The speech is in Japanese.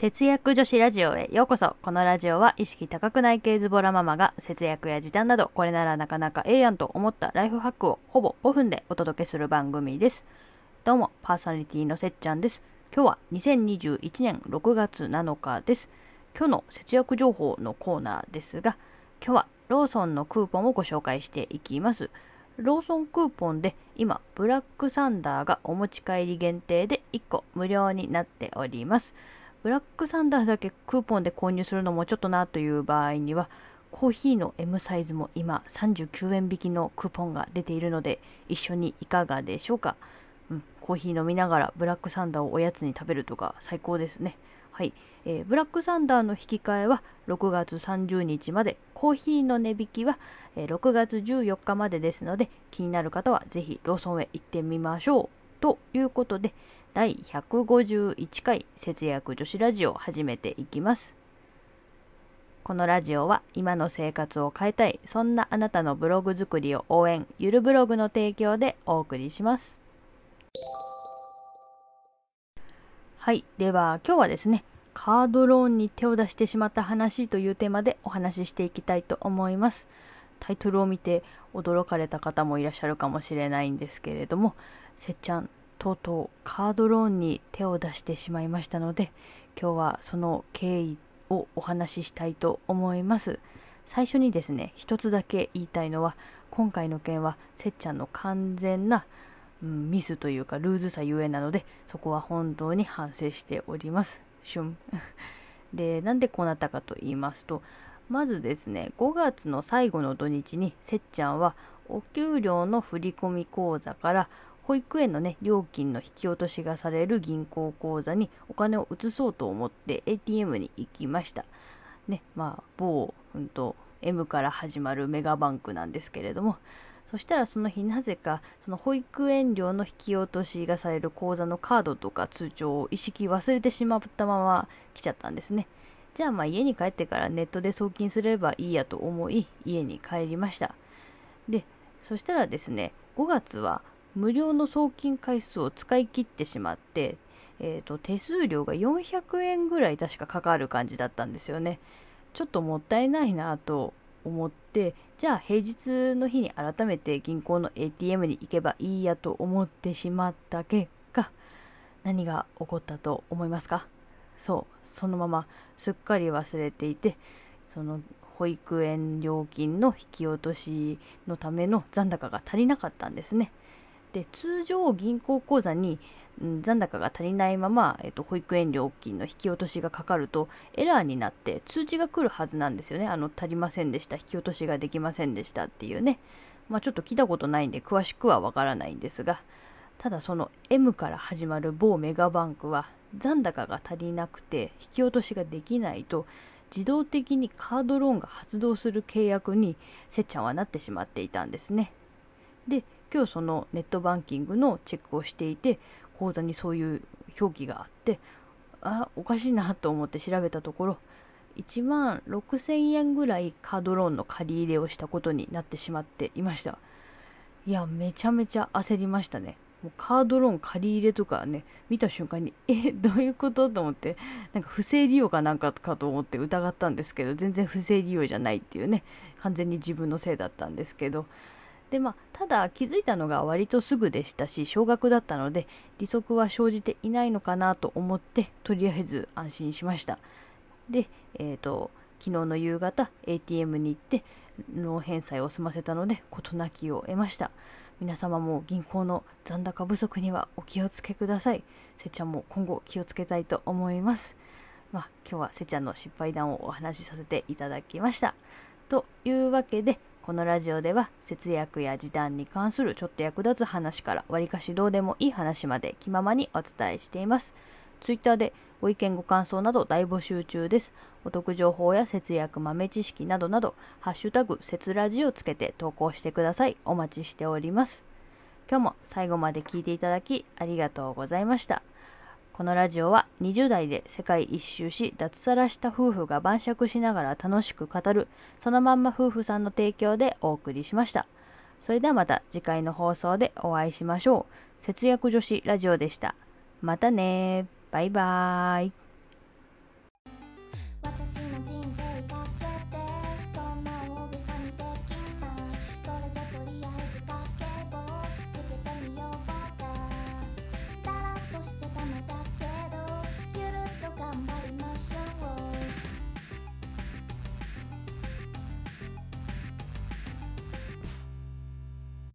節約女子ラジオへようこそ。このラジオは意識高くない系ズボラママが節約や時短などこれならなかなかええやんと思ったライフハックをほぼ5分でお届けする番組です。どうも、パーソナリティのせっちゃんです。今日は2021年6月7日です。今日の節約情報のコーナーですが、今日はローソンのクーポンをご紹介していきます。ローソンクーポンで今、ブラックサンダーがお持ち帰り限定で1個無料になっております。ブラックサンダーだけクーポンで購入するのもちょっとなという場合には、コーヒーの M サイズも今39円引きのクーポンが出ているので、一緒にいかがでしょうか？うん、コーヒー飲みながらブラックサンダーをおやつに食べるとか最高ですね。はい、えー、ブラックサンダーの引き換えは6月30日まで、コーヒーの値引きは、えー、6月14日までですので、気になる方はぜひローソンへ行ってみましょう。ということで、第151回節約女子ラジオを始めていきます。このラジオは今の生活を変えたい、そんなあなたのブログ作りを応援、ゆるブログの提供でお送りします。はい。では今日はですね、カードローンに手を出してしまった話というテーマでお話ししていきたいと思います。タイトルを見て驚かれた方もいらっしゃるかもしれないんですけれども、せっちゃん、とうとうカードローンに手を出してしまいましたので、今日はその経緯をお話ししたいと思います。最初にですね、一つだけ言いたいのは、今回の件はせっちゃんの完全な、うん、ミスというかルーズさゆえなので、そこは本当に反省しております。しゅん。で、なんでこうなったかと言いますと、まずですね、5月の最後の土日にせっちゃんはお給料の振込口座から保育園のね、料金の引き落としがされる銀行口座にお金を移そうと思って ATM に行きました。ね、まあ、某、うんと、M から始まるメガバンクなんですけれども、そしたらその日なぜか、その保育園料の引き落としがされる口座のカードとか通帳を意識忘れてしまったまま来ちゃったんですね。じゃあまあ家に帰ってからネットで送金すればいいやと思い、家に帰りました。で、そしたらですね、5月は無料の送金回数を使い切ってしまって、えーと、手数料が400円ぐらい確かかかる感じだったんですよね。ちょっともったいないなと思って、じゃあ平日の日に改めて銀行の ATM に行けばいいやと思ってしまった結果、何が起こったと思いますか？そう、そのまますっかり忘れていて、その保育園料金の引き落としのための残高が足りなかったんですね。で通常銀行口座に、残高が足りないまま、えっと、保育園料金の引き落としがかかるとエラーになって通知が来るはずなんですよね。あの足りませんでした、引き落としができませんでしたっていうね。まあ、ちょっと聞いたことないんで詳しくはわからないんですが、ただその M から始まる某メガバンクは残高が足りなくて引き落としができないと自動的にカードローンが発動する契約にせっちゃんはなってしまっていたんですね。で今日そのネットバンキングのチェックをしていて口座にそういう表記があってあおかしいなと思って調べたところ1万6000円ぐらいカードローンの借り入れをしたことになってしまっていました。いやめちゃめちゃ焦りましたね。もうカードローン借り入れとかね見た瞬間にえどういうことと思ってなんか不正利用かなんかかと思って疑ったんですけど全然不正利用じゃないっていうね完全に自分のせいだったんですけどでまあ、ただ気づいたのが割とすぐでしたし少額だったので利息は生じていないのかなと思ってとりあえず安心しました。で、えーと、昨日の夕方 ATM に行って納返済を済ませたので事なきを得ました。皆様も銀行の残高不足にはお気をつけください。せっちゃんも今後気をつけたいと思います。まあ、今日はせっちゃんの失敗談をお話しさせていただきました。というわけでこのラジオでは節約や時短に関するちょっと役立つ話からわりかしどうでもいい話まで気ままにお伝えしています。ツイッターでご意見ご感想など大募集中です。お得情報や節約豆知識などなど、ハッシュタグ節ラジをつけて投稿してください。お待ちしております。今日も最後まで聞いていただきありがとうございました。このラジオは20代で世界一周し脱サラした夫婦が晩酌しながら楽しく語るそのまんま夫婦さんの提供でお送りしました。それではまた次回の放送でお会いしましょう。節約女子ラジオでした。またねバイバーイ。